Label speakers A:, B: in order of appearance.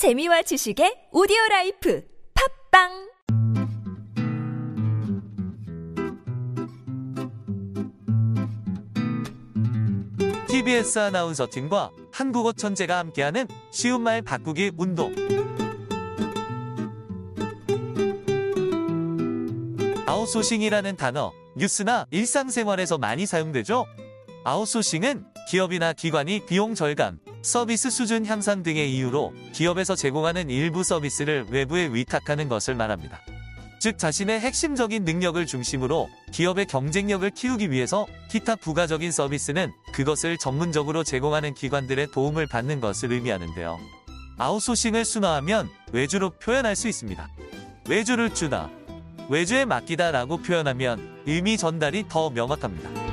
A: 재미와 지식의 오디오 라이프 팟빵
B: TBS 아나운서 팀과 한국어 천재가 함께하는 쉬운 말 바꾸기 운동. 아웃소싱이라는 단어, 뉴스나 일상생활에서 많이 사용되죠? 아웃소싱은 기업이나 기관이 비용 절감, 서비스 수준 향상 등의 이유로 기업에서 제공하는 일부 서비스를 외부에 위탁하는 것을 말합니다. 즉 자신의 핵심적인 능력을 중심으로 기업의 경쟁력을 키우기 위해서 기타 부가적인 서비스는 그것을 전문적으로 제공하는 기관들의 도움을 받는 것을 의미하는데요. 아웃소싱을 순화하면 외주로 표현할 수 있습니다. 외주를 주다, 외주에 맡기다 라고 표현하면 의미 전달이 더 명확합니다.